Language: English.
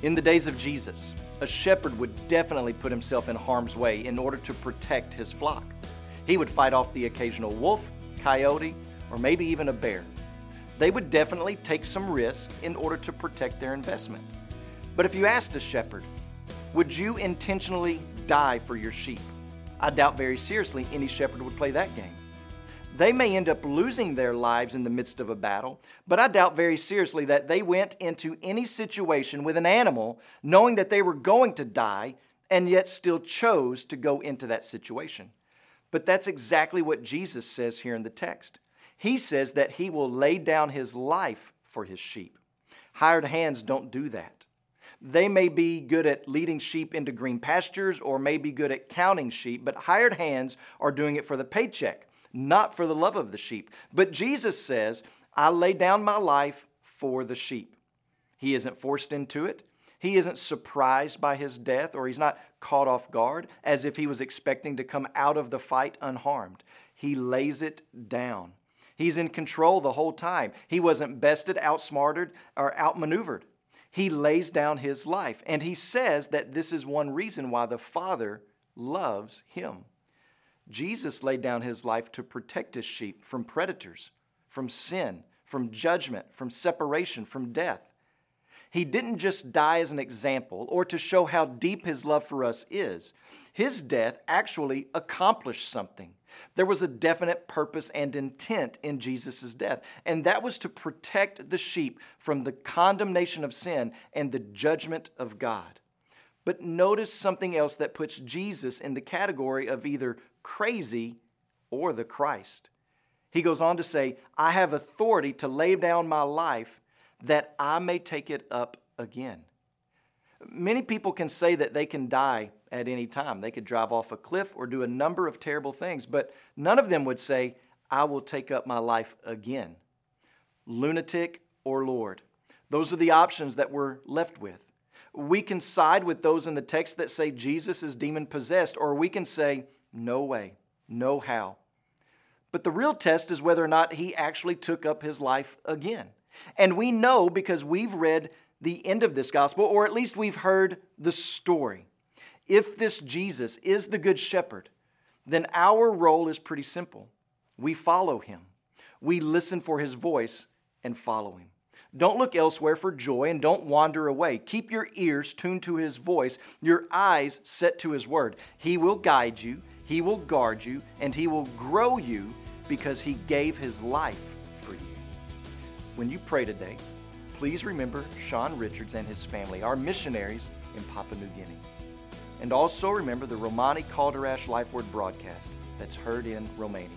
In the days of Jesus, a shepherd would definitely put himself in harm's way in order to protect his flock. He would fight off the occasional wolf, coyote, or maybe even a bear. They would definitely take some risk in order to protect their investment. But if you asked a shepherd, would you intentionally die for your sheep? I doubt very seriously any shepherd would play that game. They may end up losing their lives in the midst of a battle, but I doubt very seriously that they went into any situation with an animal knowing that they were going to die and yet still chose to go into that situation. But that's exactly what Jesus says here in the text. He says that he will lay down his life for his sheep. Hired hands don't do that. They may be good at leading sheep into green pastures or may be good at counting sheep, but hired hands are doing it for the paycheck not for the love of the sheep. But Jesus says, I lay down my life for the sheep. He isn't forced into it. He isn't surprised by his death, or he's not caught off guard as if he was expecting to come out of the fight unharmed. He lays it down. He's in control the whole time. He wasn't bested, outsmarted, or outmaneuvered. He lays down his life. And he says that this is one reason why the Father loves him. Jesus laid down his life to protect his sheep from predators, from sin, from judgment, from separation, from death. He didn't just die as an example or to show how deep his love for us is. His death actually accomplished something. There was a definite purpose and intent in Jesus' death, and that was to protect the sheep from the condemnation of sin and the judgment of God. But notice something else that puts Jesus in the category of either crazy or the Christ. He goes on to say, I have authority to lay down my life that I may take it up again. Many people can say that they can die at any time. They could drive off a cliff or do a number of terrible things, but none of them would say, I will take up my life again. Lunatic or Lord. Those are the options that we're left with. We can side with those in the text that say Jesus is demon possessed, or we can say, no way, no how. But the real test is whether or not he actually took up his life again. And we know because we've read the end of this gospel, or at least we've heard the story. If this Jesus is the Good Shepherd, then our role is pretty simple. We follow him, we listen for his voice and follow him. Don't look elsewhere for joy and don't wander away. Keep your ears tuned to his voice, your eyes set to his word. He will guide you, he will guard you, and He will grow you because He gave His life for you. When you pray today, please remember Sean Richards and his family, our missionaries in Papua New Guinea. And also remember the Romani Calderash Life Word broadcast that's heard in Romania.